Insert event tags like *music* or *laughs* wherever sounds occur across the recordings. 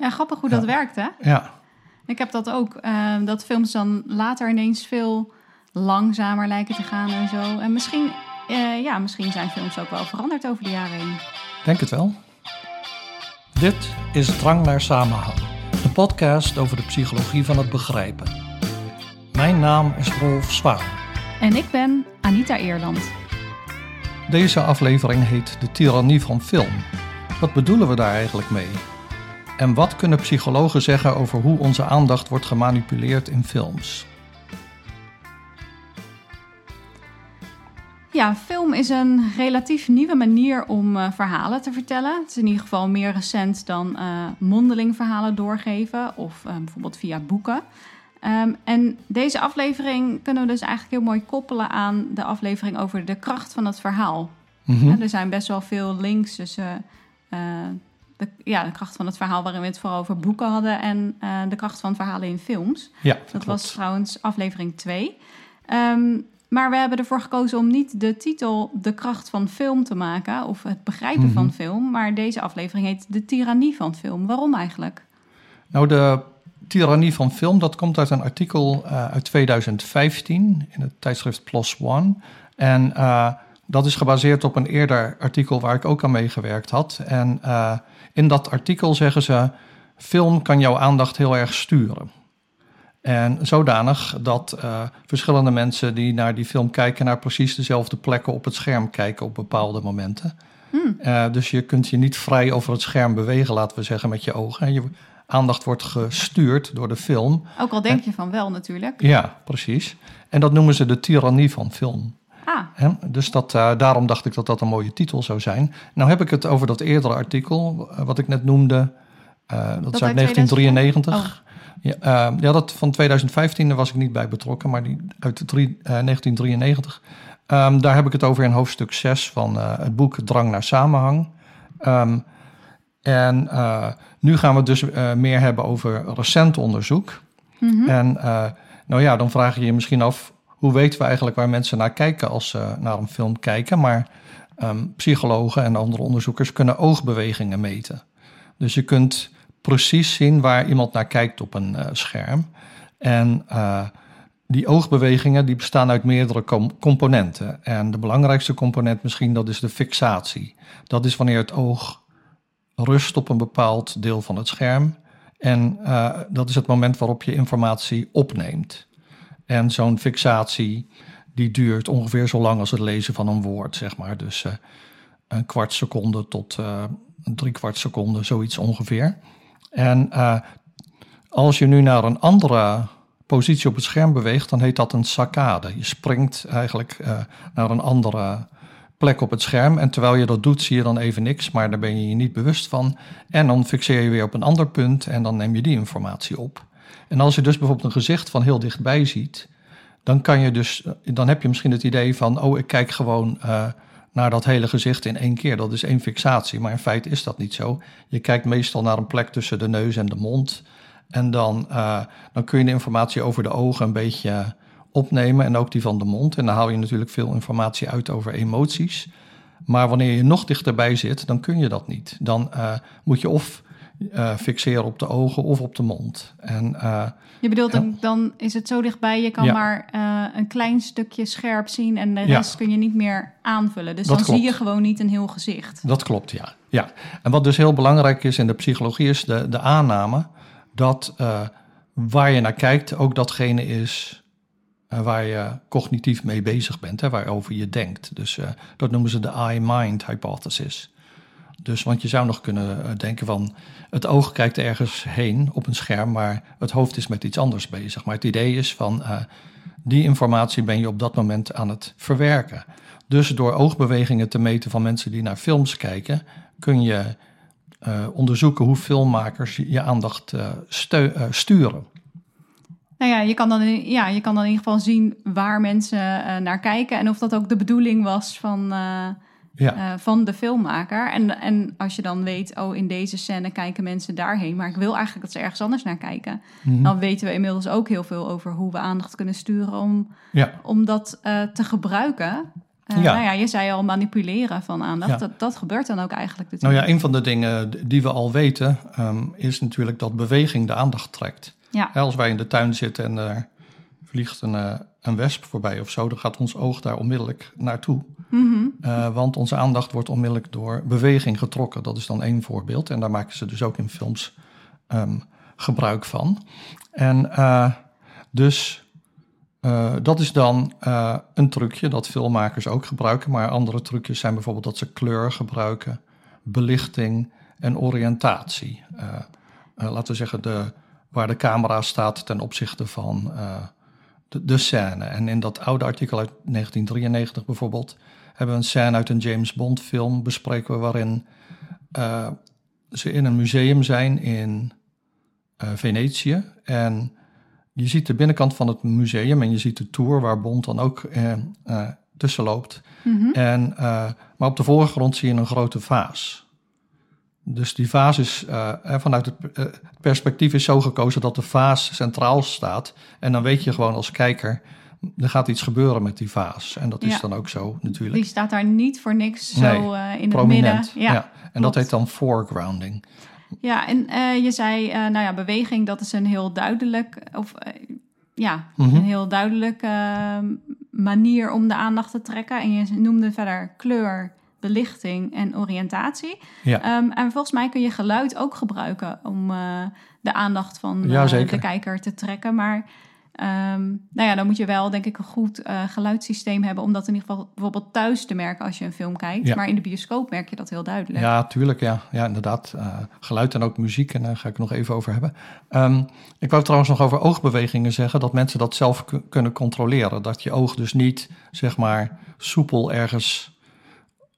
Ja, grappig hoe dat werkt, hè? Ja, Ik heb dat ook. eh, dat films dan later ineens veel langzamer lijken te gaan en zo. En misschien, eh, ja, misschien zijn films ook wel veranderd over de jaren heen. denk het wel. Dit is Drang naar Samenhang, de podcast over de psychologie van het begrijpen. Mijn naam is Rolf Zwaan. En ik ben Anita Eerland. Deze aflevering heet De Tyrannie van Film. Wat bedoelen we daar eigenlijk mee? En wat kunnen psychologen zeggen over hoe onze aandacht wordt gemanipuleerd in films? Ja, film is een relatief nieuwe manier om eh, verhalen te vertellen. Het is in ieder geval meer recent dan eh, mondeling verhalen doorgeven of eh, bijvoorbeeld via boeken. Ehm, en deze aflevering kunnen we dus eigenlijk heel mooi koppelen aan de aflevering over de kracht van het verhaal. Mhm. Ja, er zijn best wel veel links tussen de, ja, de kracht van het verhaal waarin we het vooral over boeken hadden en eh, de kracht van verhalen in films. Ja, Dat was trouwens aflevering 2. maar we hebben ervoor gekozen om niet de titel De kracht van film te maken of het begrijpen Mhm. van film, maar deze aflevering heet De tirannie van film. Waarom eigenlijk? Nou, de tirannie van film, dat komt uit een artikel eh, uit 2015 in het tijdschrift PLOS ONE. En eh, dat is gebaseerd op een eerder artikel waar ik ook aan meegewerkt had. En eh, in dat artikel zeggen ze, film kan jouw aandacht heel erg sturen. En zodanig dat eh, verschillende mensen die naar die film kijken... naar precies dezelfde plekken op het scherm kijken op bepaalde momenten. Eh, dus je kunt je niet vrij over het scherm bewegen, laten we zeggen, met je ogen. En je aandacht wordt gestuurd door de film. Ook al denk je van wel natuurlijk. Ja, precies. En dat noemen ze de tirannie van film. Ah? Dus dat, eh, daarom dacht ik dat dat een mooie titel zou zijn. Nou heb ik het over dat eerdere artikel, eh, wat ik net noemde. eh, dat, is uit uit 1993. Ja, ja, dat van 2015 daar was ik niet bij betrokken, maar die uit drie- eh, 1993. Ehm, daar heb ik het over in hoofdstuk 6 van het boek Drang naar Samenhang. Ehm, en nu gaan we het dus meer hebben over recent onderzoek. En eh, nou ja, dan vraag je je misschien af, hoe weten we eigenlijk waar mensen naar kijken als ze naar een film kijken? Maar ehm, psychologen en andere onderzoekers kunnen oogbewegingen meten. Dus je kunt precies zien waar iemand naar kijkt op een eh, scherm. En eh, die oogbewegingen die bestaan uit meerdere com- componenten. En de belangrijkste component misschien, dat is de fixatie. Dat is wanneer het oog rust op een bepaald deel van het scherm. En eh, dat is het moment waarop je informatie opneemt. En zo'n fixatie die duurt ongeveer zo lang als het lezen van een woord, zeg maar. Dus eh, een kwart seconde tot eh, een drie kwart seconde, zoiets ongeveer. En eh, als je nu naar een andere positie op het scherm beweegt, dan heet dat een saccade. Je springt eigenlijk naar een andere plek op het scherm. En terwijl je dat doet, zie je dan even niks, maar daar ben je je niet bewust van. En dan fixeer je weer op een ander punt en dan neem je die informatie op. En als je dus bijvoorbeeld een gezicht van heel dichtbij ziet, dan kan je dus, dan heb je misschien het idee van, oh, ik kijk gewoon eh, naar dat hele gezicht in één keer. Dat is één fixatie, maar in feite is dat niet zo. Je kijkt meestal naar een plek tussen de neus en de mond. En dan, eh, dan kun je de informatie over de ogen een beetje opnemen en ook die van de mond. En dan haal je natuurlijk veel informatie uit over emoties. Maar wanneer je nog dichterbij zit, dan kun je dat niet. Dan eh, moet je of eh, fixeren op de ogen of op de mond. En eh, je bedoelt dan, dan is het zo dichtbij, je kan Ja. maar eh, een klein stukje scherp zien en de Ja. rest kun je niet meer aanvullen. Dus Dat dan zie je gewoon niet een heel gezicht. Dat klopt, ja. ja. En wat dus heel belangrijk is in de psychologie is de, de aanname dat waar je naar kijkt ook datgene is waar je cognitief mee bezig bent, hè, waarover je denkt. Dus dat noemen ze de eye-mind hypothesis. Dus, want je zou nog kunnen eh, denken van het oog kijkt ergens heen op een scherm, maar het hoofd is met iets anders bezig. Maar het idee is van eh, die informatie ben je op dat moment aan het verwerken. Dus door oogbewegingen te meten van mensen die naar films kijken, kun je eh, onderzoeken hoe filmmakers je aandacht sturen. Nou ja je, kan dan in, ja, je kan dan in ieder geval zien waar mensen naar kijken en of dat ook de bedoeling was van, Ja, eh, van de filmmaker. En, en als je dan weet, oh, in deze scène kijken mensen daarheen, maar ik wil eigenlijk dat ze ergens anders naar kijken. Mhm. Dan weten we inmiddels ook heel veel over hoe we aandacht kunnen sturen om, ja, om dat eh, te gebruiken Uh, Ja. Nou ja, je zei al manipuleren van aandacht. Ja. Dat, dat gebeurt dan ook eigenlijk. Nou natuurlijk. ja, een van de dingen die we al weten ehm, is natuurlijk dat beweging de aandacht trekt. ja. Hè, Als wij in de tuin zitten en er vliegt een, eh, een wesp voorbij of zo, dan gaat ons oog daar onmiddellijk naartoe. Mhm. Eh, want onze aandacht wordt onmiddellijk door beweging getrokken. Dat is dan één voorbeeld. En daar maken ze dus ook in films ehm, gebruik van. En eh, dus eh, dat is dan een trucje dat filmmakers ook gebruiken. Maar andere trucjes zijn bijvoorbeeld dat ze kleur gebruiken, belichting en oriëntatie. Laten we zeggen de, waar de camera staat ten opzichte van de scène. En in dat oude artikel uit 1993 bijvoorbeeld hebben we een scène uit een James Bond film bespreken we waarin eh, ze in een museum zijn in eh, Venetië. En je ziet de binnenkant van het museum en je ziet de tour waar Bond dan ook eh, tussen loopt. Mhm. En, maar op de voorgrond zie je een grote vaas. Dus die vaas is vanuit het het perspectief is zo gekozen dat de vaas centraal staat. En dan weet je gewoon als kijker, er gaat iets gebeuren met die vaas. En dat is Ja. dan ook zo natuurlijk. Die staat daar niet voor niks Nee, zo eh, in het Prominent. midden. Ja, En klopt. dat heet dan foregrounding. Ja, en eh, je zei, eh, nou ja, beweging, dat is een heel duidelijk, of ja, Mhm. een heel duidelijke eh, manier om de aandacht te trekken. En je noemde verder kleur, belichting en oriëntatie. Ja. Ehm, en volgens mij kun je geluid ook gebruiken om de aandacht van Ja, de kijker te trekken. Maar ehm, nou ja, dan moet je wel, denk ik, een goed eh, geluidssysteem hebben om dat in ieder geval bijvoorbeeld thuis te merken als je een film kijkt. Ja. Maar in de bioscoop merk je dat heel duidelijk. Ja, tuurlijk. Ja, ja inderdaad. Eh, geluid en ook muziek. En daar ga ik nog even over hebben. Ehm, ik wou trouwens nog over oogbewegingen zeggen. Dat mensen dat zelf ku- kunnen controleren. Dat je oog dus niet, zeg maar, soepel ergens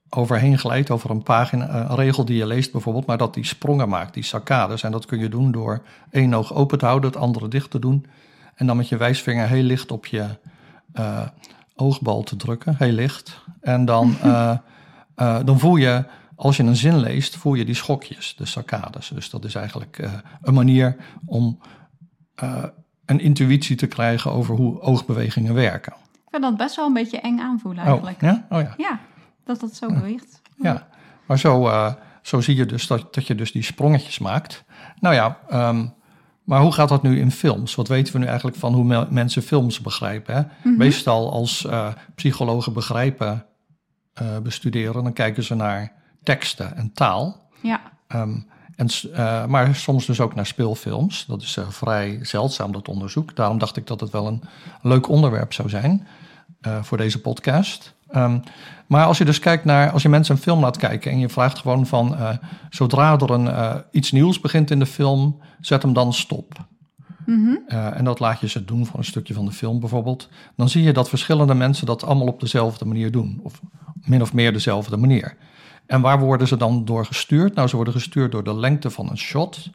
overheen glijdt. Over een pagina, eh, een regel die je leest bijvoorbeeld. Maar dat die sprongen maakt, die saccades. En dat kun je doen door één oog open te houden, het andere dicht te doen. En dan met je wijsvinger heel licht op je eh, oogbal te drukken. Heel licht. En dan... *laughs* eh, eh, dan voel je, als je een zin leest, voel je die schokjes, de saccades. Dus dat is eigenlijk een manier om een intuïtie te krijgen over hoe oogbewegingen werken. Ik vind dat best wel een beetje eng aanvoelen eigenlijk. Oh, ja? Oh ja. Ja, dat dat zo beweegt. ja. Maar zo, zo zie je dus dat, dat je dus die sprongetjes maakt. Nou ja, ehm, maar hoe gaat dat nu in films? Wat weten we nu eigenlijk van hoe me- mensen films begrijpen? Hè? Mhm. Meestal als eh, psychologen begrijpen eh, bestuderen, dan kijken ze naar teksten en taal. Ja, Ehm, en, eh, maar soms dus ook naar speelfilms. Dat is vrij zeldzaam, dat onderzoek. Daarom dacht ik dat het wel een leuk onderwerp zou zijn voor deze podcast. Ehm, maar als je dus kijkt naar, als je mensen een film laat kijken en je vraagt gewoon van, eh, zodra er een, eh, iets nieuws begint in de film, zet hem dan stop. Mhm. Eh, en dat laat je ze doen voor een stukje van de film bijvoorbeeld. Dan zie je dat verschillende mensen dat allemaal op dezelfde manier doen. Of min of meer dezelfde manier. En waar worden ze dan door gestuurd? Nou, ze worden gestuurd door de lengte van een shot.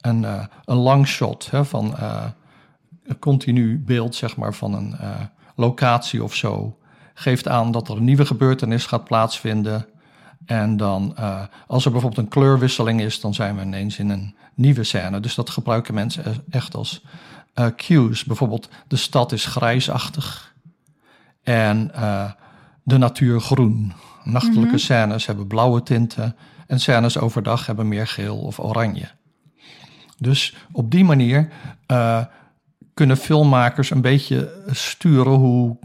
Een, eh, een lang shot hè, van een continu beeld zeg maar, van een locatie of zo. Geeft aan dat er een nieuwe gebeurtenis gaat plaatsvinden. En dan, eh, als er bijvoorbeeld een kleurwisseling is, dan zijn we ineens in een nieuwe scène. Dus dat gebruiken mensen e- echt als eh, cues. Bijvoorbeeld, de stad is grijsachtig en eh, de natuur groen. Nachtelijke Mhm. scènes hebben blauwe tinten en scènes overdag hebben meer geel of oranje. Dus op die manier kunnen filmmakers een beetje sturen hoe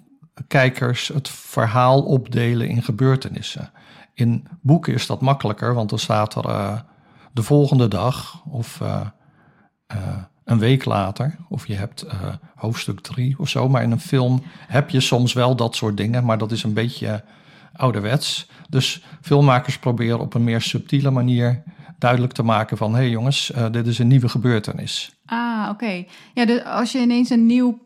kijkers het verhaal opdelen in gebeurtenissen. In boeken is dat makkelijker, want dan staat er eh, de volgende dag of eh, eh, een week later, of je hebt hoofdstuk 3 of zo. Maar in een film heb je soms wel dat soort dingen, maar dat is een beetje ouderwets. Dus filmmakers proberen op een meer subtiele manier duidelijk te maken van... hé hey jongens, dit is een nieuwe gebeurtenis. Ah, oké. Ja, dus als je ineens een nieuw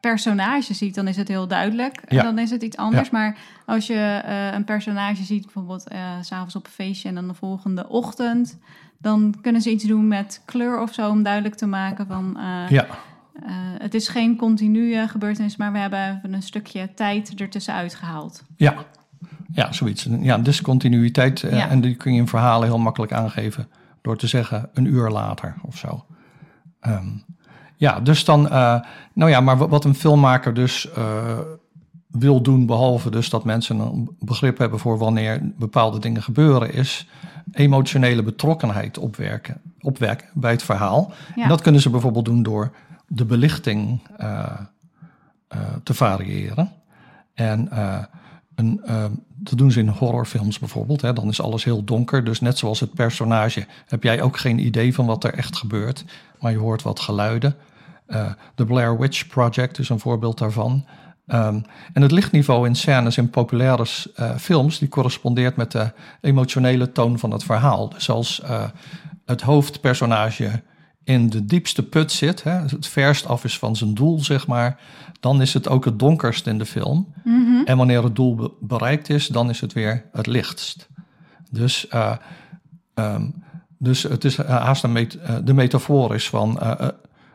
personage ziet, dan is het heel duidelijk. En Ja. dan is het iets anders. Maar als je eh, een personage ziet, bijvoorbeeld eh, s s'avonds op een feestje en dan de volgende ochtend, dan kunnen ze iets doen met kleur of zo om duidelijk te maken van. eh, Ja, eh, het is geen continue gebeurtenis, maar we hebben even een stukje tijd ertussenuit gehaald. ja. Ja, zoiets. Ja, discontinuïteit. eh, Ja. En die kun je in verhalen heel makkelijk aangeven... door te zeggen een uur later of zo. Ehm, ja, dus dan... eh, nou ja, maar wa- wat een filmmaker dus... eh, wil doen, behalve dus dat mensen een begrip hebben voor wanneer bepaalde dingen gebeuren, is emotionele betrokkenheid opwerken, opwekken bij het verhaal. Ja. En dat kunnen ze bijvoorbeeld doen door de belichting eh, te variëren. En een, dat doen ze in horrorfilms bijvoorbeeld. Hè. Dan is alles heel donker. Dus net zoals het personage heb jij ook geen idee van wat er echt gebeurt. Maar je hoort wat geluiden. Eh, De Blair Witch Project is een voorbeeld daarvan. Ehm, en het lichtniveau in scènes in populaire eh, films... die correspondeert met de emotionele toon van het verhaal. Dus als eh, het hoofdpersonage in de diepste put zit... Hè, het verst af is van zijn doel, zeg maar... dan is het ook het donkerst in de film. En wanneer het doel be- bereikt is, dan is het weer het lichtst. Dus, eh, ehm, dus het is haast een met- de metafoor is van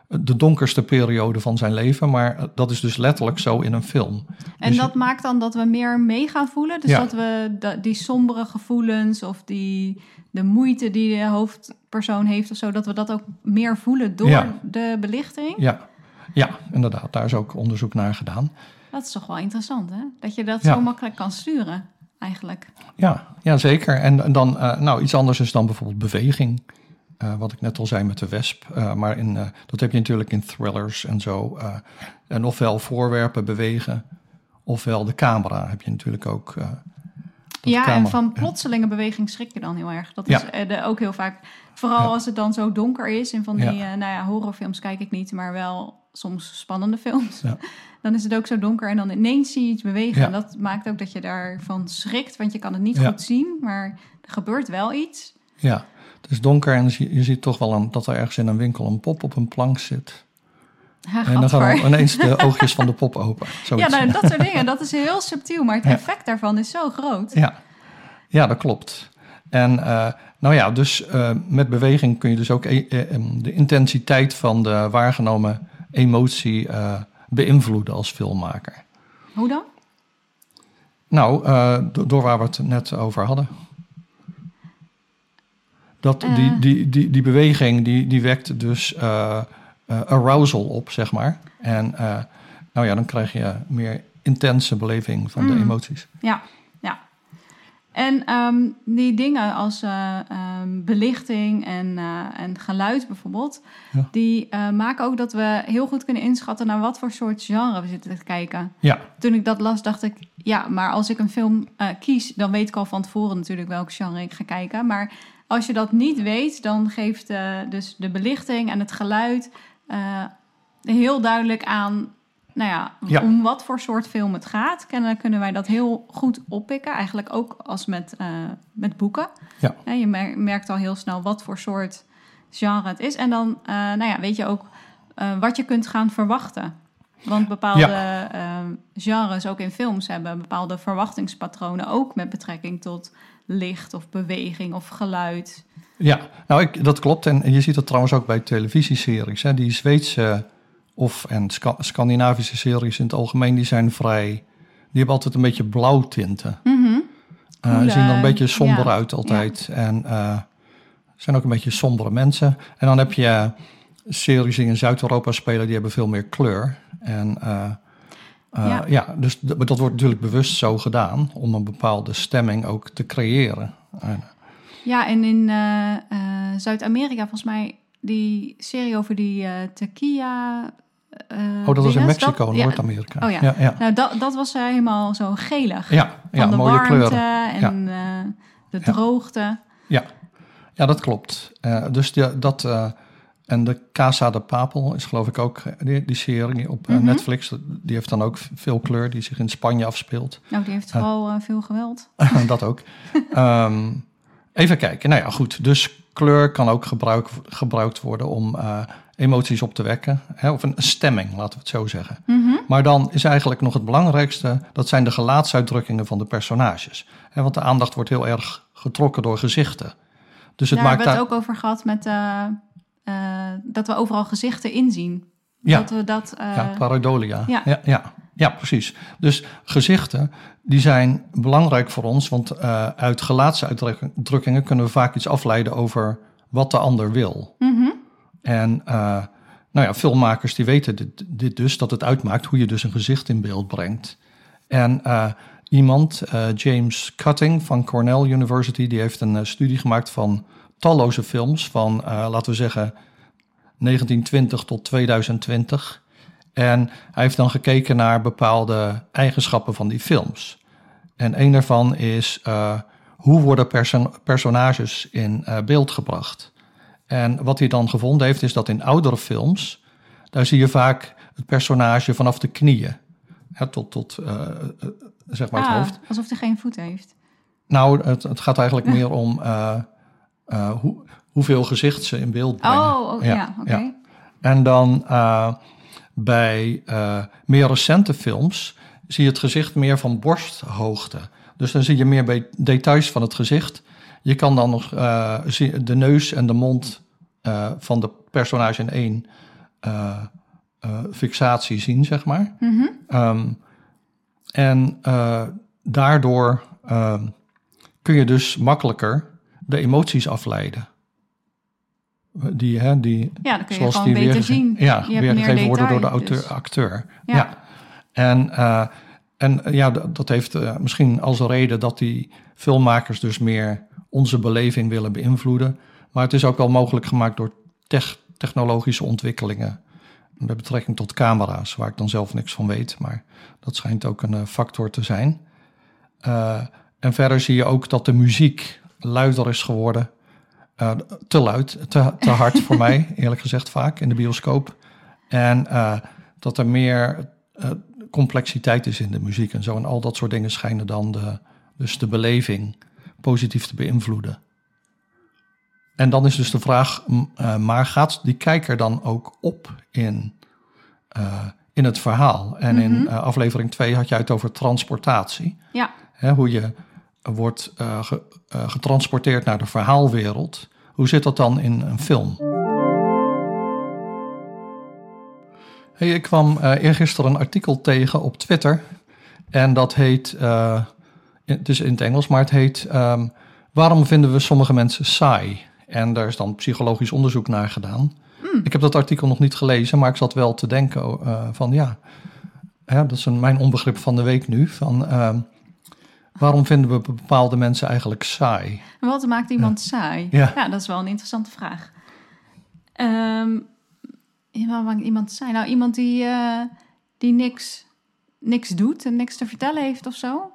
de donkerste periode van zijn leven, maar dat is dus letterlijk zo in een film. En Dus- dat maakt dan dat we meer mee gaan voelen. Dus Ja. dat we die sombere gevoelens of die, de moeite die de hoofdpersoon heeft of zo, dat we dat ook meer voelen door Ja. de belichting. Ja, ja, inderdaad, daar is ook onderzoek naar gedaan. Dat is toch wel interessant, hè? Dat je dat Ja. zo makkelijk kan sturen, eigenlijk. Ja, ja zeker. En, en dan, eh, nou, iets anders is dan bijvoorbeeld beweging. Eh, wat ik net al zei met de wesp. Eh, maar in, eh, dat heb je natuurlijk in thrillers en zo. en ofwel voorwerpen bewegen, ofwel de camera heb je natuurlijk ook. Ja, en camera- van plotselinge beweging schrik je dan heel erg. Dat Ja. is de, ook heel vaak, vooral Ja. als het dan zo donker is. En van die, Ja. nou ja, horrorfilms kijk ik niet, maar wel soms spannende films. Ja. *laughs* Dan is het ook zo donker en dan ineens zie je iets bewegen. En dat maakt ook dat je daarvan schrikt, want je kan het niet goed zien. Maar er gebeurt wel iets. Ja, het is donker en je, ziet toch wel een, dat er ergens in een winkel een pop op een plank zit. Ha, En dan gaan ineens de *laughs* oogjes van de pop open. Ja, nou, dat soort dingen. Dat is heel *laughs* subtiel, maar het Ja. effect daarvan is zo groot. Ja, ja dat klopt. En eh, nou ja, dus eh, met beweging kun je dus ook e- eh, em, de intensiteit van de waargenomen emotie beïnvloeden als filmmaker. Hoe dan? Nou, do- door waar we het net over hadden. Dat, Eh. die, die, die, die beweging die, die wekt dus eh, eh, arousal op, zeg maar. En nou ja, dan krijg je meer intense beleving van de Mm. emoties. Ja, ja. En ehm, die dingen als eh, ehm, belichting en, en geluid bijvoorbeeld, Ja. die maken ook dat we heel goed kunnen inschatten naar wat voor soort genre we zitten te kijken. Ja, Toen ik dat las, dacht ik, ja, maar als ik een film kies, dan weet ik al van tevoren natuurlijk welk genre ik ga kijken. Maar als je dat niet weet, dan geeft eh, dus de belichting en het geluid eh, heel duidelijk aan, nou ja, Ja. om wat voor soort film het gaat. Kennelijk kunnen wij dat heel goed oppikken, eigenlijk ook als met, eh, met boeken. Ja. je mer- merkt al heel snel wat voor soort genre het is. En dan nou ja, weet je ook wat je kunt gaan verwachten. Want bepaalde genres, ook in films, hebben bepaalde verwachtingspatronen. Ook met betrekking tot licht of beweging of geluid. Ja, nou ik, dat klopt. En je ziet dat trouwens ook bij televisieseries. Hè. Die Zweedse of en Sca- Scandinavische series in het algemeen, die zijn vrij... Die hebben altijd een beetje blauwtinten. Mhm. Eh zien er een beetje somber ja, uit altijd. En eh, zijn ook een beetje sombere mensen. En dan heb je series die in Zuid-Europa spelen, die hebben veel meer kleur. En eh, eh, Ja. ja. dus dat wordt natuurlijk bewust zo gedaan om een bepaalde stemming ook te creëren. En, Ja, en in eh, eh, Zuid-Amerika volgens mij die serie over die eh tequila... eh, oh, dat was in Mexico, ja. Noord-Amerika. Oh ja. ja, ja. Nou, dat, dat was eh, helemaal zo gelig. Ja, ja, Van de mooie warmte kleuren. en eh, de droogte. Ja, ja dat klopt. Eh, dus die, dat. En de Casa de Papel is geloof ik ook eh, die, die serie op eh, Mhm. Netflix. Die heeft dan ook veel kleur, die zich in Spanje afspeelt. Nou, die heeft vooral eh, veel geweld. *laughs* dat ook. *laughs* Ehm, even kijken. Nou ja, goed. Dus kleur kan ook gebruik, gebruikt worden om emoties op te wekken. Hè, of een stemming, laten we het zo zeggen. Mhm. Maar dan is eigenlijk nog het belangrijkste, dat zijn de gelaatsuitdrukkingen van de personages. Hè, want de aandacht wordt heel erg getrokken door gezichten. Dus het Daar maakt hebben we het ook over gehad met eh, dat we overal gezichten inzien. Ja. Dat we dat. eh, Ja, pareidolia. ja. Ja. Ja, ja, precies. Dus gezichten, die zijn belangrijk voor ons, want eh, uit gelaatsuitdrukkingen kunnen we vaak iets afleiden over wat de ander wil. mhm. En nou ja, filmmakers die weten dit, dit dus, dat het uitmaakt hoe je dus een gezicht in beeld brengt. En uh, iemand, uh, James Cutting van Cornell University, die heeft een uh, studie gemaakt van talloze films van, laten we zeggen, 1920 tot 2020. En hij heeft dan gekeken naar bepaalde eigenschappen van die films. En een daarvan is hoe worden perso personages in beeld gebracht. En wat hij dan gevonden heeft, is dat in oudere films, daar zie je vaak het personage vanaf de knieën tot, tot uh, zeg maar het ah, hoofd. Alsof hij geen voet heeft. Nou, het, het gaat eigenlijk *laughs* meer om uh, hoe, hoeveel gezicht ze in beeld brengen. Oh, oh ja, oké. Ja. En dan bij meer recente films zie je het gezicht meer van borsthoogte. Dus dan zie je meer bij details van het gezicht. Je kan dan nog de neus en de mond van de personage in één fixatie zien, zeg maar. Mhm. Ehm, en daardoor ehm, kun je dus makkelijker de emoties afleiden. Die, hè, die, ja, dan kun je zoals die beter weer, zien. Ja, je weergegeven worden door de auteur, dus. acteur. Ja. En, uh, en ja, dat heeft misschien als reden dat die filmmakers dus meer onze beleving willen beïnvloeden. Maar het is ook wel mogelijk gemaakt door technologische ontwikkelingen met betrekking tot camera's, waar ik dan zelf niks van weet, maar dat schijnt ook een eh, factor te zijn. Uh, en verder zie je ook dat de muziek luider is geworden. Uh, te luid, te, te hard voor *laughs* mij, eerlijk gezegd, vaak in de bioscoop. En dat er meer complexiteit is in de muziek en zo. En al dat soort dingen schijnen dan de, dus de beleving positief te beïnvloeden. En dan is dus de vraag, maar gaat die kijker dan ook op in, in het verhaal? En in uh, aflevering 2 had jij het over transportatie. Ja. Hè, hoe je wordt ge, getransporteerd naar de verhaalwereld. Hoe zit dat dan in een film? Hey, ik kwam eergisteren een artikel tegen op Twitter. En dat heet, het is in het Engels, maar het heet... Um, waarom vinden we sommige mensen saai? En daar is dan psychologisch onderzoek naar gedaan. Hmm. Ik heb dat artikel nog niet gelezen, maar ik zat wel te denken uh, van ja, dat is een, mijn onbegrip van de week nu. Van, uh, waarom vinden we bepaalde mensen eigenlijk saai? wat maakt iemand saai? Ja. ja. dat is wel een interessante vraag. Um, wat maakt iemand saai? Nou, iemand die, uh, die niks, niks doet en niks te vertellen heeft of zo?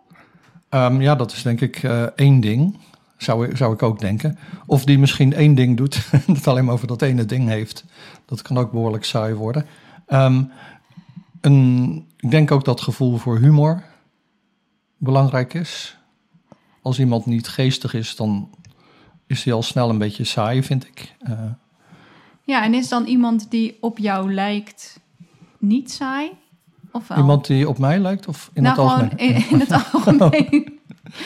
Um, ja, dat is denk ik uh, één ding. Zou, zou ik ook denken. Of die misschien één ding doet, *laughs* dat alleen maar over dat ene ding heeft. Dat kan ook behoorlijk saai worden. Um, een, ik denk ook dat gevoel voor humor belangrijk is. Als iemand niet geestig is, dan is hij al snel een beetje saai, vind ik. Uh, ja, en is dan iemand die op jou lijkt niet saai? Of wel? Iemand die op mij lijkt of in nou, het algemeen? In, in het *laughs* algemeen.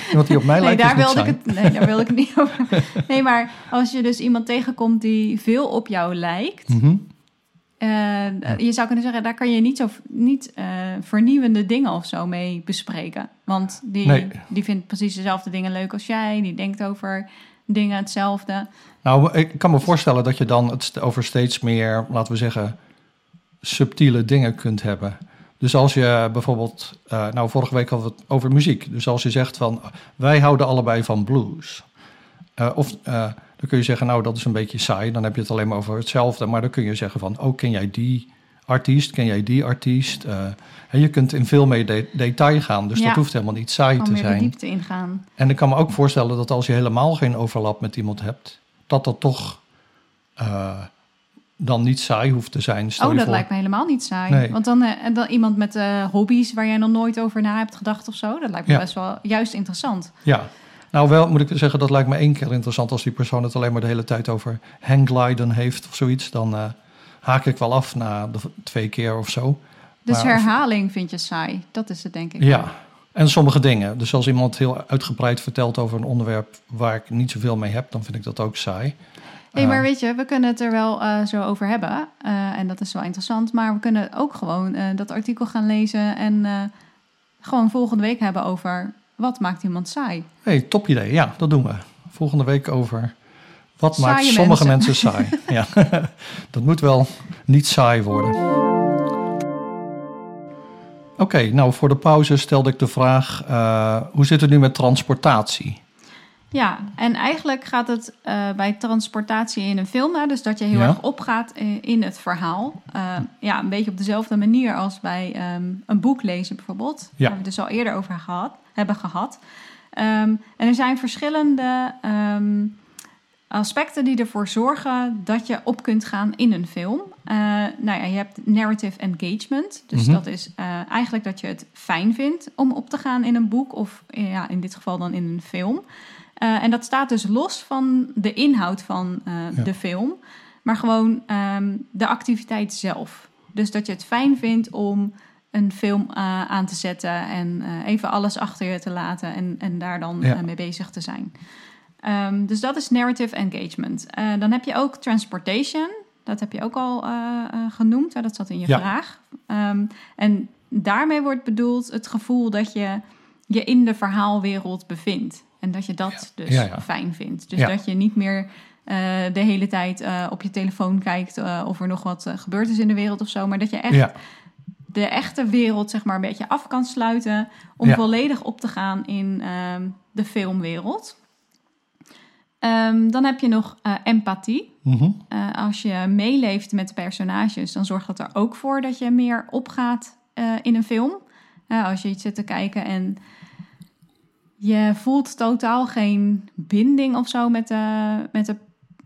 Iemand die op mij lijkt. Nee, daar wilde ik het. Nee, daar wilde ik het niet *laughs* over. Nee, maar als je dus iemand tegenkomt die veel op jou lijkt. Mhm. Eh, je zou kunnen zeggen, daar kan je niet, zo, niet uh, vernieuwende dingen of zo mee bespreken. Want die, die vindt precies dezelfde dingen leuk als jij. Die denkt over dingen hetzelfde. Nou, ik kan me voorstellen dat je dan het over steeds meer, laten we zeggen, subtiele dingen kunt hebben. Dus als je bijvoorbeeld, uh, nou vorige week hadden we het over muziek. Dus als je zegt van wij houden allebei van blues. Uh, of uh, dan kun je zeggen, nou dat is een beetje saai, dan heb je het alleen maar over hetzelfde. Maar dan kun je zeggen van, oh ken jij die artiest, ken jij die artiest? en je kunt in veel meer de detail gaan, dus dat hoeft helemaal niet saai te zijn. de diepte ingaan. En ik kan me ook voorstellen dat als je helemaal geen overlap met iemand hebt, dat dat toch dan niet saai hoeft te zijn. Stel oh, dat lijkt me helemaal niet saai. Want dan, uh, dan iemand met hobby's waar jij nog nooit over na hebt gedacht of zo, dat lijkt me best wel juist interessant. Ja, nou wel moet ik zeggen, dat lijkt me één keer interessant als die persoon het alleen maar de hele tijd over hanggliden heeft of zoiets. Dan uh, haak ik wel af na de twee keer of zo. Dus herhaling vind je saai, dat is het denk ik. Ja, en sommige dingen. Dus als iemand heel uitgebreid vertelt over een onderwerp waar ik niet zoveel mee heb, dan vind ik dat ook saai hey, maar weet je, we kunnen het er wel uh, zo over hebben. Uh, en dat is wel interessant. Maar we kunnen ook gewoon uh, dat artikel gaan lezen en gewoon volgende week hebben over wat maakt iemand saai. hey, top idee. Ja, dat doen we. Volgende week over wat maakt sommige mensen, mensen *laughs* saai. ja, *laughs* dat moet wel niet saai worden. Oké, nou voor de pauze stelde ik de vraag: uh, hoe zit het nu met transportatie? Ja, en eigenlijk gaat het uh, bij transportatie in een film, hè, dus dat je heel erg opgaat in het verhaal. Uh, ja, een beetje op dezelfde manier als bij um, een boek lezen bijvoorbeeld. Ja. Waar we het dus al eerder over gehad, hebben gehad. Um, en er zijn verschillende um, aspecten die ervoor zorgen dat je op kunt gaan in een film. Uh, nou ja, je hebt narrative engagement. Dus mm -hmm. dat is uh, eigenlijk dat je het fijn vindt om op te gaan in een boek of ja, in dit geval dan in een film. Uh, en dat staat dus los van de inhoud van ja. de film, maar gewoon um, de activiteit zelf. Dus dat je het fijn vindt om een film aan te zetten en even alles achter je te laten en, en daar dan ja. mee bezig te zijn. Um, dus dat is narrative engagement. Dan heb je ook transportation. Dat heb je ook al genoemd. Hè? Dat zat in je ja. vraag. Um, en daarmee wordt bedoeld het gevoel dat je je in de verhaalwereld bevindt. En dat je dat ja. dus ja, fijn vindt. Dus dat je niet meer de hele tijd op je telefoon kijkt of er nog wat gebeurd is in de wereld of zo. Maar dat je echt de echte wereld zeg maar een beetje af kan sluiten. Om volledig op te gaan in um, de filmwereld. Um, dan heb je nog uh, empathie. Mm -hmm. uh, als je meeleeft met de personages, dan zorgt dat er ook voor dat je meer opgaat uh, in een film. als je iets zit te kijken en je voelt totaal geen binding of zo met de, met de,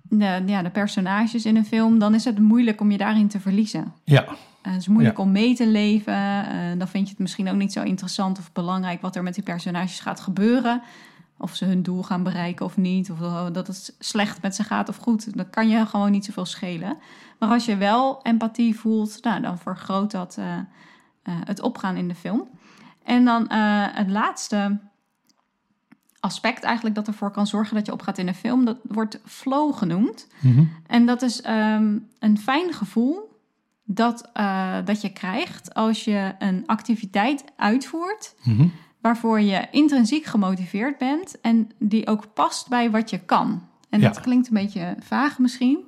de, ja, de personages in een film, dan is het moeilijk om je daarin te verliezen. Ja. het is moeilijk ja. om mee te leven. dan vind je het misschien ook niet zo interessant of belangrijk wat er met die personages gaat gebeuren. Of ze hun doel gaan bereiken of niet. Of dat het slecht met ze gaat of goed. Dat kan je gewoon niet zoveel schelen. Maar als je wel empathie voelt, nou, dan vergroot dat uh, het opgaan in de film. En dan het laatste aspect eigenlijk dat ervoor kan zorgen dat je opgaat in een film, dat wordt flow genoemd. Mm -hmm. En dat is um, een fijn gevoel dat, dat je krijgt als je een activiteit uitvoert. Mm -hmm waarvoor je intrinsiek gemotiveerd bent en die ook past bij wat je kan. En ja. dat klinkt een beetje vaag misschien,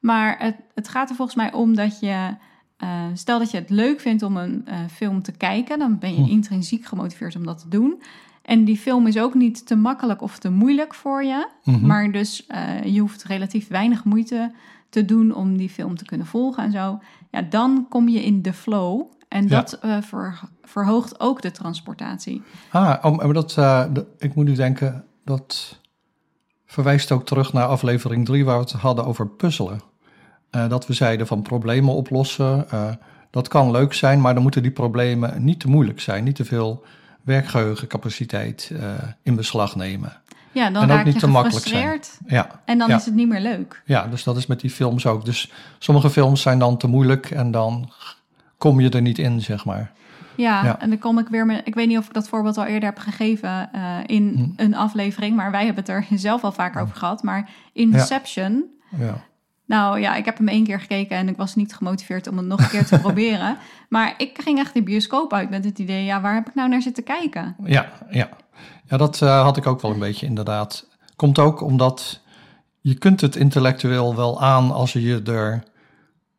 maar het, het gaat er volgens mij om dat je, uh, stel dat je het leuk vindt om een uh, film te kijken, dan ben je hm. intrinsiek gemotiveerd om dat te doen. En die film is ook niet te makkelijk of te moeilijk voor je, mm -hmm. maar dus uh, je hoeft relatief weinig moeite te doen om die film te kunnen volgen en zo. Ja, dan kom je in de flow. En ja. dat uh, ver, verhoogt ook de transportatie. Ah, maar dat, uh, de, ik moet nu denken, dat verwijst ook terug naar aflevering 3 waar we het hadden over puzzelen. Dat we zeiden van problemen oplossen, dat kan leuk zijn, maar dan moeten die problemen niet te moeilijk zijn, niet te veel werkgeheugencapaciteit in beslag nemen. Ja, dan en raak ook niet je te makkelijk zijn. Ja. En dan ja. is het niet meer leuk. Ja, dus dat is met die films ook. Dus sommige films zijn dan te moeilijk en dan kom je er niet in, zeg maar. Ja, ja, en dan kom ik weer met. Ik weet niet of ik dat voorbeeld al eerder heb gegeven uh, in hm. een aflevering, maar wij hebben het er *laughs* zelf al vaker over gehad. Maar Inception. Ja. Nou ja, ik heb hem één keer gekeken en ik was niet gemotiveerd om het nog een keer te *laughs* proberen. Maar ik ging echt die bioscoop uit met het idee: ja, waar heb ik nou naar zitten kijken? Ja, ja. ja dat uh, had ik ook wel een beetje inderdaad. Komt ook omdat je kunt het intellectueel wel aan als je je er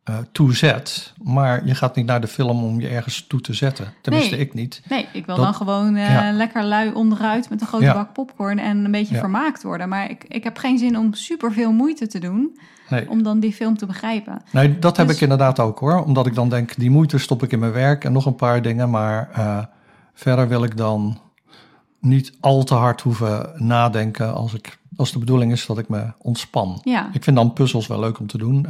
uh, toe zet. Maar je gaat niet naar de film om je ergens toe te zetten. Tenminste, nee. ik niet. Nee, ik wil dat, dan gewoon uh, ja. lekker lui onderuit met een grote ja. bak popcorn en een beetje ja. vermaakt worden. Maar ik, ik heb geen zin om super veel moeite te doen nee. om dan die film te begrijpen. Nee, dat dus... heb ik inderdaad ook hoor. Omdat ik dan denk, die moeite stop ik in mijn werk en nog een paar dingen. Maar uh, verder wil ik dan niet al te hard hoeven nadenken als, ik, als de bedoeling is dat ik me ontspan. Ja. Ik vind dan puzzels wel leuk om te doen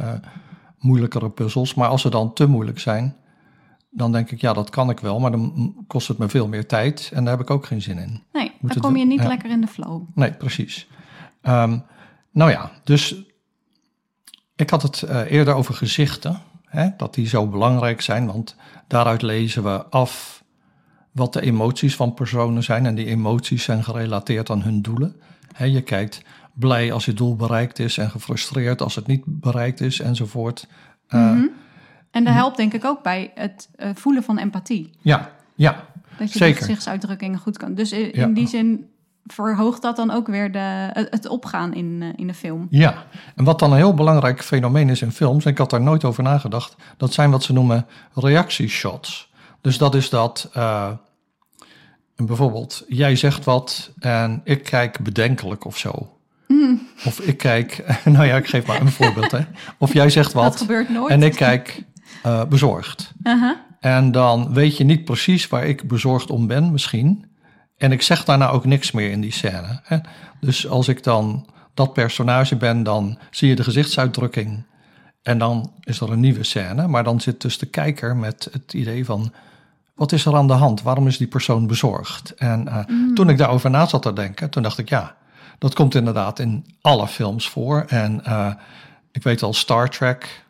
moeilijkere puzzels. Maar als ze dan te moeilijk zijn, dan denk ik, ja, dat kan ik wel. Maar dan kost het me veel meer tijd en daar heb ik ook geen zin in. Nee, Moet dan kom je niet ja. lekker in de flow. Nee, precies. Um, nou ja, dus ik had het uh, eerder over gezichten. Hè, dat die zo belangrijk zijn, want daaruit lezen we af wat de emoties van personen zijn. En die emoties zijn gerelateerd aan hun doelen. Hè, je kijkt blij als je doel bereikt is en gefrustreerd als het niet bereikt is enzovoort. Mm -hmm. uh, en dat helpt denk ik ook bij het uh, voelen van empathie. Ja, ja. Dat je zeker. gezichtsuitdrukkingen goed kan. Dus in, ja. die zin verhoogt dat dan ook weer de, het opgaan in, in de film. Ja, en wat dan een heel belangrijk fenomeen is in films, en ik had daar nooit over nagedacht, dat zijn wat ze noemen reactieshots. Dus dat is dat, uh, bijvoorbeeld, jij zegt wat en ik kijk bedenkelijk of zo. Of ik kijk, *laughs* nou ja, ik geef maar een voorbeeld. Hè. Of jij zegt wat. Dat gebeurt nooit. En ik kijk uh, bezorgd. Uh -huh. En dan weet je niet precies waar ik bezorgd om ben, misschien. En ik zeg daarna ook niks meer in die scène. Hè? Dus als ik dan dat personage ben, dan zie je de gezichtsuitdrukking. En dan is er een nieuwe scène. Maar dan zit dus de kijker met het idee van... wat is er aan de hand? Waarom is die persoon bezorgd? En uh, mm. toen ik daarover na zat te denken, toen dacht ik... ja, dat komt inderdaad in alle films voor. En uh, ik weet al, Star Trek,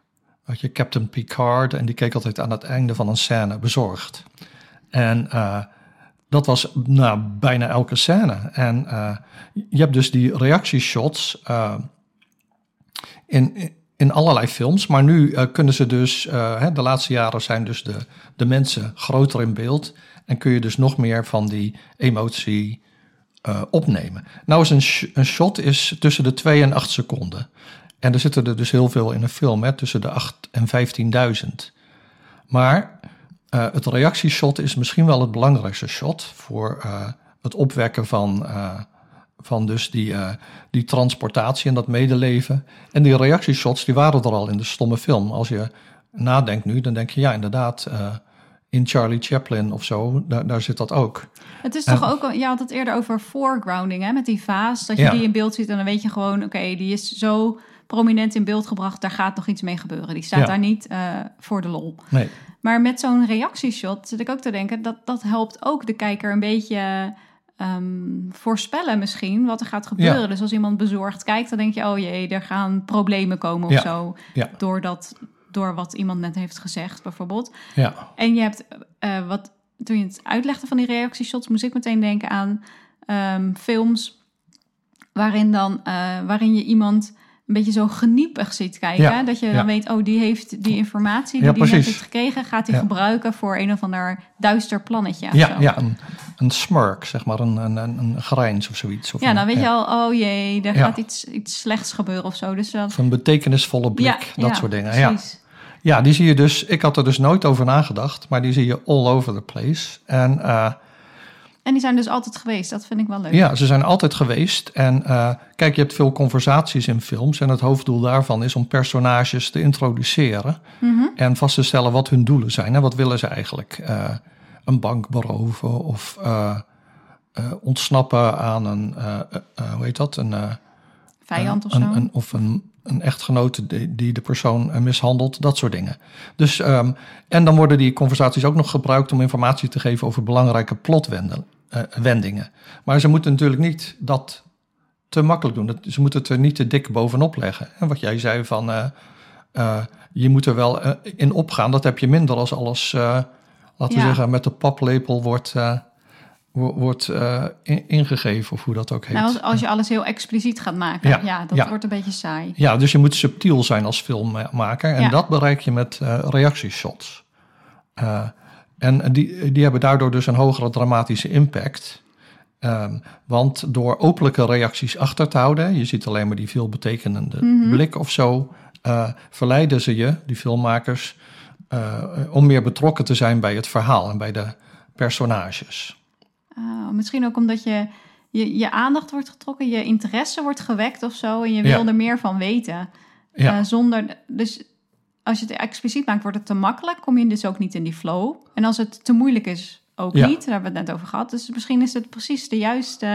weet je, Captain Picard... en die keek altijd aan het einde van een scène bezorgd. En... Uh, dat was nou, bijna elke scène. En uh, je hebt dus die reactieshots in, in allerlei films. Maar nu kunnen ze dus, hè, de laatste jaren zijn dus de, de mensen groter in beeld. En kun je dus nog meer van die emotie opnemen. Nou is een, shot is tussen de 2 en 8 seconden. En er zitten er dus heel veel in een film, hè, tussen de 8 en 15.000. Maar uh, het reactieshot is misschien wel het belangrijkste shot voor uh, het opwekken van, van dus die, die transportatie en dat medeleven. En die reactieshots die waren er al in de stomme film. Als je nadenkt nu, dan denk je ja, inderdaad, in Charlie Chaplin of zo, daar, daar zit dat ook. Het is toch ook, je had het eerder over foregrounding, hè, met die vaas, dat je ja. die in beeld ziet en dan weet je gewoon, oké, die is zo prominent in beeld gebracht, daar gaat nog iets mee gebeuren. Die staat ja. daar niet voor de lol. Nee. Maar met zo'n reactieshot zit ik ook te denken, dat, dat helpt ook de kijker een beetje um, voorspellen misschien wat er gaat gebeuren. Dus als iemand bezorgd kijkt, dan denk je, oh jee, er gaan problemen komen of zo. Ja. Door, wat iemand net heeft gezegd, bijvoorbeeld. Ja. En je hebt, uh, wat, toen je het uitlegde van die reactieshots, moest ik meteen denken aan um, films waarin, dan, uh, waarin je iemand een beetje zo geniepig ziet kijken. Ja, dat je ja. dan weet, oh, die heeft die informatie die Ja, die net heeft gekregen, gaat hij Ja. gebruiken voor een of ander duister plannetje. Ja, ja een, een smirk, zeg maar, een, een, een, grijns of zoiets. Of Ja, een, dan weet je al, oh jee, er gaat iets, iets slechts gebeuren of zo. Dus dan, Of een betekenisvolle blik, dat soort dingen. Ja. precies. ja, die zie je dus, ik had er dus nooit over nagedacht, maar die zie je all over the place. En eh, En die zijn dus altijd geweest, dat vind ik wel leuk. ja, ze zijn altijd geweest. En eh, kijk, je hebt veel conversaties in films en het hoofddoel daarvan is om personages te introduceren. Mhm. En vast te stellen wat hun doelen zijn. En wat willen ze eigenlijk? Eh, een bank beroven of ontsnappen aan een, hoe heet dat? Een, Vijand of een, zo. Een, of een, een echtgenote die, die de persoon eh, mishandelt, dat soort dingen. Dus, ehm, en dan worden die conversaties ook nog gebruikt om informatie te geven over belangrijke plotwendingen. maar ze moeten natuurlijk niet dat te makkelijk doen. Dat, ze moeten het er niet te dik bovenop leggen. En wat jij zei van, eh, eh, je moet er wel eh, in opgaan. Dat heb je minder als alles, eh, laten we Ja. zeggen, met de paplepel wordt, eh, wo- wordt eh, in- ingegeven. Of hoe dat ook heet. nou, als, als je alles heel expliciet gaat maken, Ja, ja, dat ja. wordt een beetje saai. Ja, dus je moet subtiel zijn als filmmaker. En Ja. dat bereik je met eh, reactieshots. Eh, en die, die hebben daardoor dus een hogere dramatische impact. Ehm, want door openlijke reacties achter te houden, je ziet alleen maar die veelbetekenende Mhm. blik of zo, verleiden ze je, die filmmakers, om meer betrokken te zijn bij het verhaal en bij de personages. Ah, misschien ook omdat je, je, je aandacht wordt getrokken, je interesse wordt gewekt of zo. En je Ja. wil er meer van weten. Ja, Eh, zonder, dus als je het expliciet maakt, wordt het te makkelijk. Kom je dus ook niet in die flow. En als het te moeilijk is, ook Ja. niet. Daar hebben we het net over gehad. Dus misschien is het precies de juiste,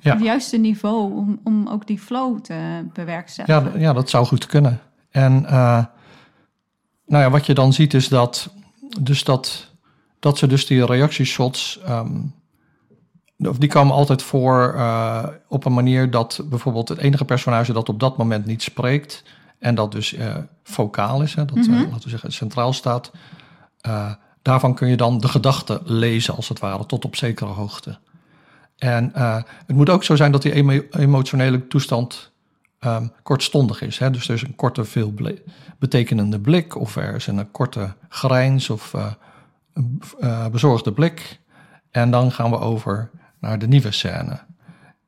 Ja. het juiste niveau om, om ook die flow te bewerkstelligen. Ja, ja, dat zou goed kunnen. En eh, nou ja, wat je dan ziet is dat, dus dat, dat ze dus die reactieshots, ehm, of die komen altijd voor eh, op een manier dat bijvoorbeeld het enige personage dat op dat moment niet spreekt en dat dus focaal is, hè, dat eh, Mhm. laten we zeggen centraal staat, daarvan kun je dan de gedachten lezen als het ware tot op zekere hoogte. En het moet ook zo zijn dat die emo- emotionele toestand ehm, kortstondig is. Hè? Dus er is een korte, veel betekenende blik, of er is een korte grijns of een eh, bezorgde blik. En dan gaan we over naar de nieuwe scène.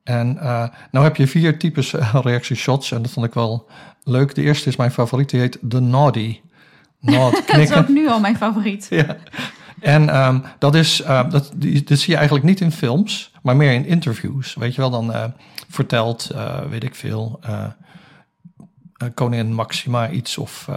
En eh nou heb je vier types eh, *laughs* reactieshots en dat vond ik wel leuk. De eerste is mijn favoriet, die heet The Naughty. Nod, *laughs* Dat is knikken. ook nu al mijn favoriet. *laughs* Ja. En ehm, dat, is, uh, dat, die, dat zie je eigenlijk niet in films, maar meer in interviews. Weet je wel, dan uh, vertelt, uh, weet ik veel, koningin Maxima iets of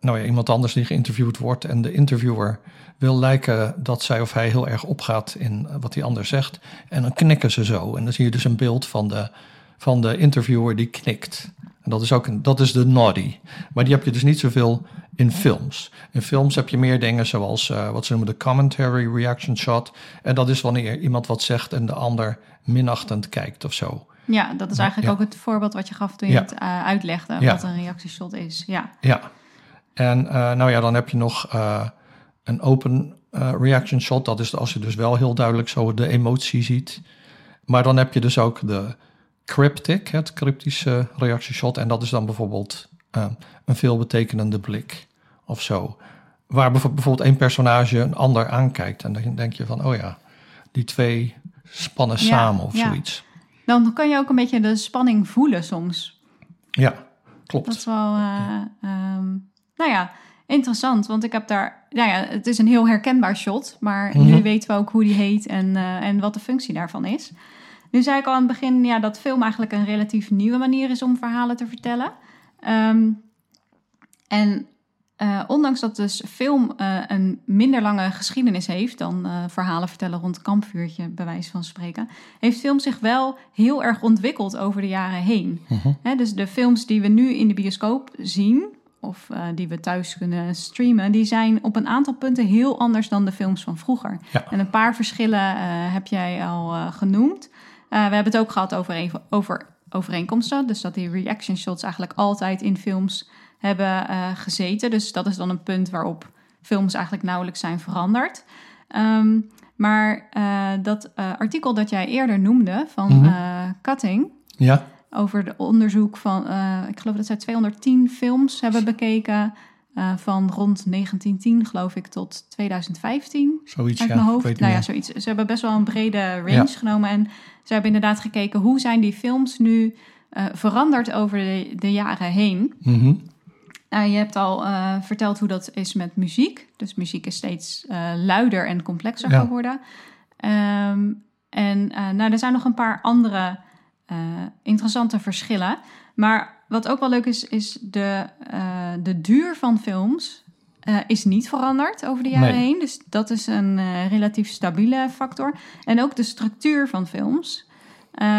nou ja, iemand anders die geïnterviewd wordt. En de interviewer wil lijken dat zij of hij heel erg opgaat in wat die ander zegt. En dan knikken ze zo. En dan zie je dus een beeld van de, van de interviewer die knikt. En dat is ook een, dat is de noddy. Maar die heb je dus niet zoveel in films. In films heb je meer dingen zoals uh, wat ze noemen de commentary reaction shot. En dat is wanneer iemand wat zegt en de ander minachtend kijkt of zo. Ja, dat is eigenlijk ook het voorbeeld wat je gaf toen je het uh, uitlegde, ja. wat een reactieshot is. Ja, ja. en uh, nou ja, dan heb je nog een open reaction shot. Dat is als je dus wel heel duidelijk zo de emotie ziet. Maar dan heb je dus ook de cryptic, het cryptische reactieshot. En dat is dan bijvoorbeeld een veelbetekenende blik of zo. Waar bijvoorbeeld één personage een ander aankijkt. En dan denk je van, oh ja, die twee spannen samen of zoiets. Dan kan je ook een beetje de spanning voelen soms. Ja, klopt. Dat is wel, uh, um, nou ja, interessant. Want ik heb daar, nou ja, het is een heel herkenbaar shot. Maar nu mhm. weten we ook hoe die heet en, uh, en wat de functie daarvan is. Nu zei ik al aan het begin ja, dat film eigenlijk een relatief nieuwe manier is om verhalen te vertellen. Um, en uh, ondanks dat dus film uh, een minder lange geschiedenis heeft dan uh, verhalen vertellen rond kampvuurtje, bij wijze van spreken, heeft film zich wel heel erg ontwikkeld over de jaren heen. -huh. dus de films die we nu in de bioscoop zien, of die we thuis kunnen streamen, die zijn op een aantal punten heel anders dan de films van vroeger. Ja. En een paar verschillen heb jij al genoemd. we hebben het ook gehad over, over overeenkomsten, dus dat die reaction shots eigenlijk altijd in films hebben gezeten. Dus dat is dan een punt waarop films eigenlijk nauwelijks zijn veranderd. Um, maar dat artikel dat jij eerder noemde van mm -hmm. Cutting. Ja. Over de onderzoek van, ik geloof dat zij 210 films hebben bekeken. van rond 1910, geloof ik, tot 2015. Zoiets, uit ja. mijn hoofd. Nou ja, zoiets. Ze hebben best wel een brede range ja. genomen. En ze hebben inderdaad gekeken hoe zijn die films nu veranderd over de, de jaren heen. Mm -hmm. Uh, je hebt al uh, verteld hoe dat is met muziek. Dus muziek is steeds luider en complexer ja. geworden. Um, en nou, er zijn nog een paar andere interessante verschillen. Maar wat ook wel leuk is, is de, de duur van films is niet veranderd over de jaren nee. heen. Dus dat is een relatief stabiele factor. En ook de structuur van films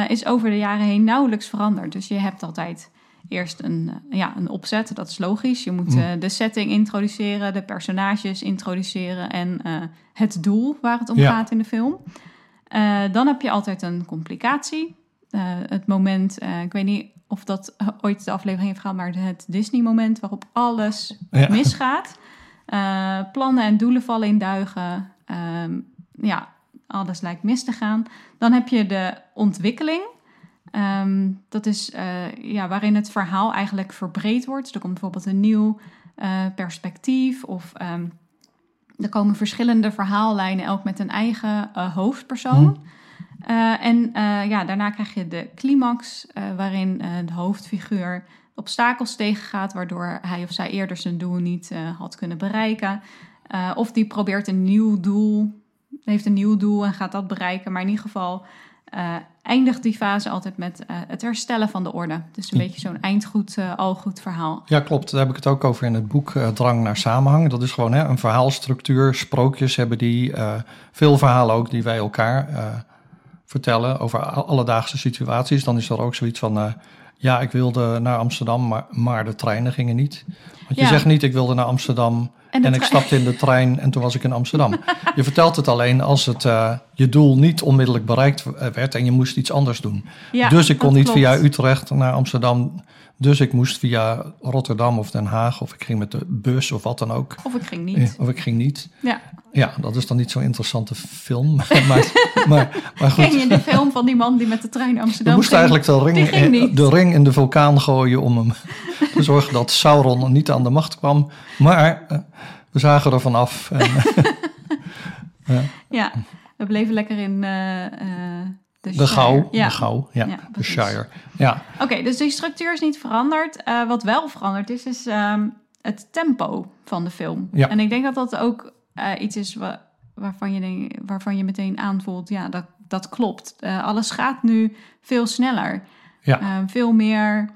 is over de jaren heen nauwelijks veranderd. Dus je hebt altijd eerst een, ja, een opzet, dat is logisch. Je moet uh, de setting introduceren, de personages introduceren en het doel waar het om ja. gaat in de film. Dan heb je altijd een complicatie. Het moment, ik weet niet of dat ooit de aflevering heeft gehad, maar het Disney-moment waarop alles ja. misgaat. plannen en doelen vallen in duigen. Ehm, ja, alles lijkt mis te gaan. Dan heb je de ontwikkeling. Um, dat is uh, ja, waarin het verhaal eigenlijk verbreed wordt. Dus er komt bijvoorbeeld een nieuw uh, perspectief of um, er komen verschillende verhaallijnen, elk met een eigen hoofdpersoon. Hmm. En ja, daarna krijg je de climax, waarin de hoofdfiguur obstakels tegengaat, waardoor hij of zij eerder zijn doel niet had kunnen bereiken. of die probeert een nieuw doel, heeft een nieuw doel en gaat dat bereiken, maar in ieder geval eindigt die fase altijd met het herstellen van de orde. Dus een ja. beetje zo'n eindgoed, uh, al goed verhaal. Ja, klopt. Daar heb ik het ook over in het boek Drang naar Samenhang. Dat is gewoon hè, een verhaalstructuur. Sprookjes hebben die. veel verhalen ook die wij elkaar vertellen over alledaagse situaties. Dan is er ook zoiets van. ja, ik wilde naar Amsterdam, maar, maar de treinen gingen niet. Want je ja. zegt niet, ik wilde naar Amsterdam en, en ik stapte in de trein en toen was ik in Amsterdam. *laughs* je vertelt het alleen als het, uh, je doel niet onmiddellijk bereikt werd en je moest iets anders doen. Ja, dus ik kon niet klopt. via Utrecht naar Amsterdam. Dus ik moest via Rotterdam of Den Haag of ik ging met de bus of wat dan ook. Of ik ging niet. Of ik ging niet. Ja. Ja, dat is dan niet zo'n interessante film. *laughs* maar, maar, maar goed. Ken je de film van die man die met de trein Amsterdam Je moest ging? eigenlijk de ring, in, de ring in de vulkaan gooien om hem *laughs* te zorgen dat Sauron niet aan de macht kwam. Maar uh, we zagen er vanaf. En, *laughs* ja. ja, we bleven lekker in uh, de, de gauw. Ja. De gauw, ja. ja de Shire. Ja. Oké, okay, dus die structuur is niet veranderd. wat wel veranderd is, is um, het tempo van de film. Ja. En ik denk dat dat ook eh, iets is wa- waarvan, je denk- waarvan je meteen aanvoelt, ja, dat, dat klopt. Eh, alles gaat nu veel sneller. Ja. Eh, veel meer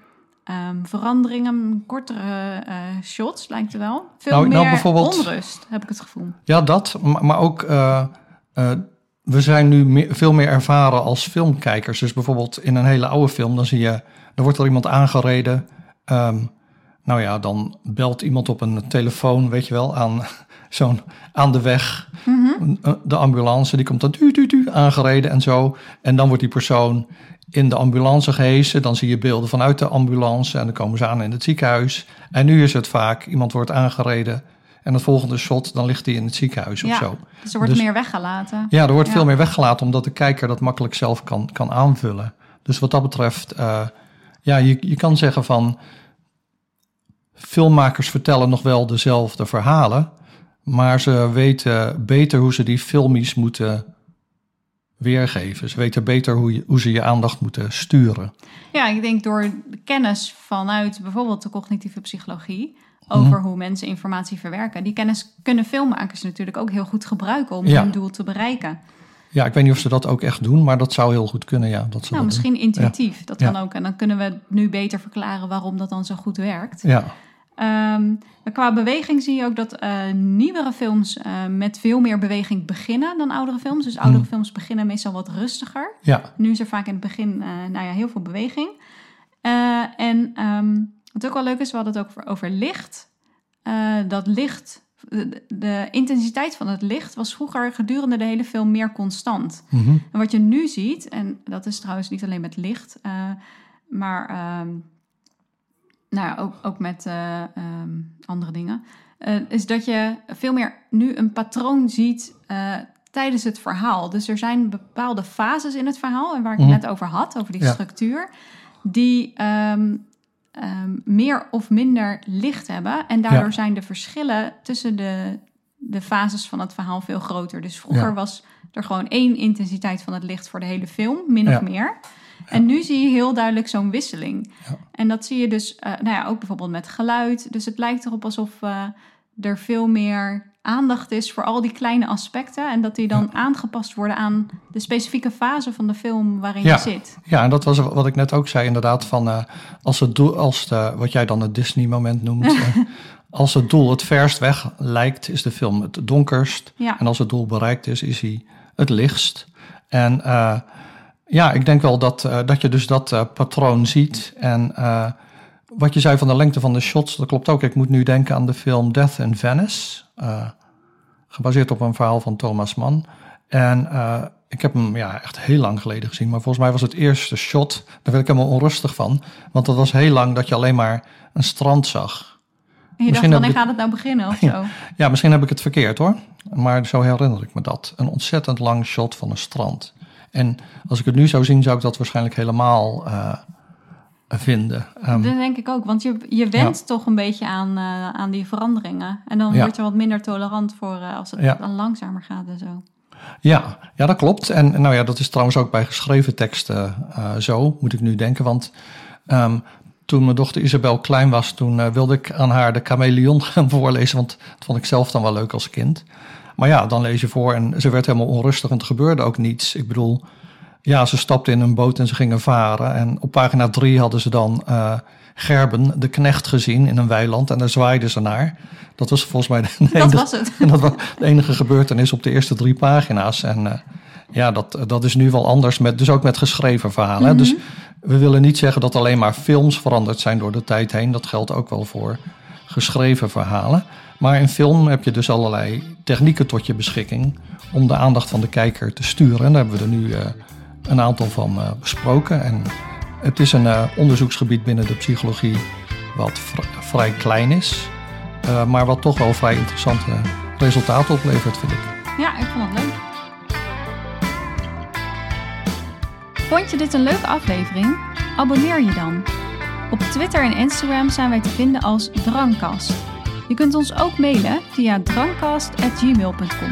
ehm, veranderingen, kortere eh, shots lijkt er wel. Veel Nou, meer nou, bijvoorbeeld- onrust, heb ik het gevoel. Ja, dat. Maar, maar ook, eh, eh, we zijn nu meer- veel meer ervaren als filmkijkers. Dus bijvoorbeeld in een hele oude film, dan zie je, dan wordt er iemand aangereden. Ehm, nou ja, dan belt iemand op een telefoon, weet je wel, aan *laughs* zo'n aan de weg. Mhm. De ambulance, die komt dan du, du, du, aangereden en zo. En dan wordt die persoon in de ambulance gehesen. Dan zie je beelden vanuit de ambulance en dan komen ze aan in het ziekenhuis. En nu is het vaak, iemand wordt aangereden en het volgende shot, dan ligt hij in het ziekenhuis of zo. Dus er wordt Dus- meer weggelaten. Ja, er wordt Ja. veel meer weggelaten omdat de kijker dat makkelijk zelf kan, kan aanvullen. Dus wat dat betreft, eh, ja, je, je kan zeggen van filmmakers vertellen nog wel dezelfde verhalen, maar ze weten beter hoe ze die filmies moeten weergeven. Ze weten beter hoe, je, hoe ze je aandacht moeten sturen. Ja, ik denk door de kennis vanuit bijvoorbeeld de cognitieve psychologie over Mhm. hoe mensen informatie verwerken. Die kennis kunnen filmmakers natuurlijk ook heel goed gebruiken om Ja. hun doel te bereiken. Ja, ik weet niet of ze dat ook echt doen, maar dat zou heel goed kunnen, ja. Dat ze Nou, dat doen. misschien intuïtief. Dat Ja. kan ook. En dan kunnen we nu beter verklaren waarom dat dan zo goed werkt. Ja, Ehm, qua beweging zie je ook dat eh, nieuwere films eh, met veel meer beweging beginnen dan oudere films. Dus oudere Mhm. films beginnen meestal wat rustiger. ja, Nu is er vaak in het begin eh, nou ja, heel veel beweging. En ehm, wat ook wel leuk is, we hadden het ook over, over licht. Dat licht, de, de intensiteit van het licht was vroeger gedurende de hele film meer constant. mhm. En wat je nu ziet, en dat is trouwens niet alleen met licht, maar ehm, nou ja, ook, ook met eh, ehm, andere dingen, eh, is dat je veel meer nu een patroon ziet eh, tijdens het verhaal. Dus er zijn bepaalde fases in het verhaal, en waar ik het Mhm. net over had, over die Ja. structuur, die ehm, ehm, meer of minder licht hebben. En daardoor Ja. zijn de verschillen tussen de, de fases van het verhaal veel groter. Dus vroeger Ja. was er gewoon één intensiteit van het licht voor de hele film, min of meer. En nu zie je heel duidelijk zo'n wisseling. En dat zie je dus, eh, nou ja, ook bijvoorbeeld met geluid. Dus het lijkt erop alsof eh, er veel meer aandacht is voor al die kleine aspecten. En dat die dan aangepast worden aan de specifieke fase van de film waarin Ja. je zit. Ja, en dat was wat ik net ook zei, inderdaad, van eh, als het doel, als de, wat jij dan het Disney-moment noemt, *laughs* als het doel het verst weg lijkt, is de film het donkerst. Ja. En als het doel bereikt is, is hij het lichtst. En ja, ik denk wel dat, eh, dat je dus dat eh, patroon ziet. En eh, wat je zei van de lengte van de shots, dat klopt ook. Ik moet nu denken aan de film Death in Venice, gebaseerd op een verhaal van Thomas Mann. En ik heb hem ja, echt heel lang geleden gezien. Maar volgens mij was het eerste shot, daar werd ik helemaal onrustig van. Want dat was heel lang dat je alleen maar een strand zag. En je Misschien dacht, wanneer ik- gaat het nou beginnen of *laughs* zo? Ja, misschien heb ik het verkeerd hoor. Maar zo herinner ik me dat. Een ontzettend lang shot van een strand. En als ik het nu zou zien, zou ik dat waarschijnlijk helemaal eh, vinden. Ehm, Dat denk ik ook, want je, je went toch een beetje aan, eh, aan die veranderingen. En dan Ja. word je wat minder tolerant voor eh, als het Ja. dan langzamer gaat en zo. Ja, ja, dat klopt. En nou ja, dat is trouwens ook bij geschreven teksten zo, moet ik nu denken. Want ehm, toen mijn dochter Isabel klein was, toen wilde ik aan haar de chameleon *laughs* gaan voorlezen. Want dat vond ik zelf dan wel leuk als kind. Maar ja, dan lees je voor en ze werd helemaal onrustig en er gebeurde ook niets. Ik bedoel, ja, ze stapte in een boot en ze gingen varen. En op pagina drie hadden ze dan eh, Gerben, de knecht, gezien in een weiland. En daar zwaaiden ze naar. Dat was volgens mij de *laughs* Dat enige- was het. en *laughs* dat was de enige gebeurtenis op de eerste drie pagina's. En eh, ja, dat, dat is nu wel anders, met, dus ook met geschreven verhalen. hè. Dus we willen niet zeggen dat alleen maar films veranderd zijn door de tijd heen. Dat geldt ook wel voor geschreven verhalen. Maar in film heb je dus allerlei technieken tot je beschikking om de aandacht van de kijker te sturen. En daar hebben we er nu eh, een aantal van eh, besproken. En het is een eh, onderzoeksgebied binnen de psychologie wat vr- vrij klein is. Maar wat toch wel vrij interessante resultaten oplevert, vind ik. Ja, ik vond het leuk. Vond je dit een leuke aflevering? Abonneer je dan. Op Twitter en Instagram zijn wij te vinden als Drangkast. Je kunt ons ook mailen via drangkast.gmail.com.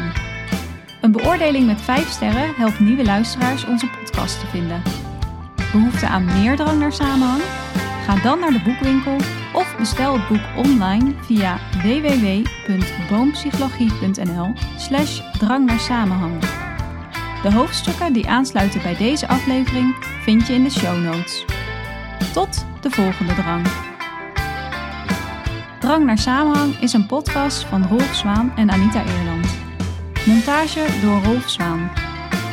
Een beoordeling met 5 sterren helpt nieuwe luisteraars onze podcast te vinden. Behoefte aan meer drang naar samenhang? Ga dan naar de boekwinkel of bestel het boek online via www.boompsychologie.nl slash drang naar samenhang. De hoofdstukken die aansluiten bij deze aflevering vind je in de show notes. Tot de volgende drang. Drang naar samenhang is een podcast van Rolf Zwaan en Anita Eerland. Montage door Rolf Zwaan.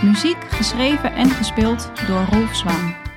Muziek geschreven en gespeeld door Rolf Zwaan.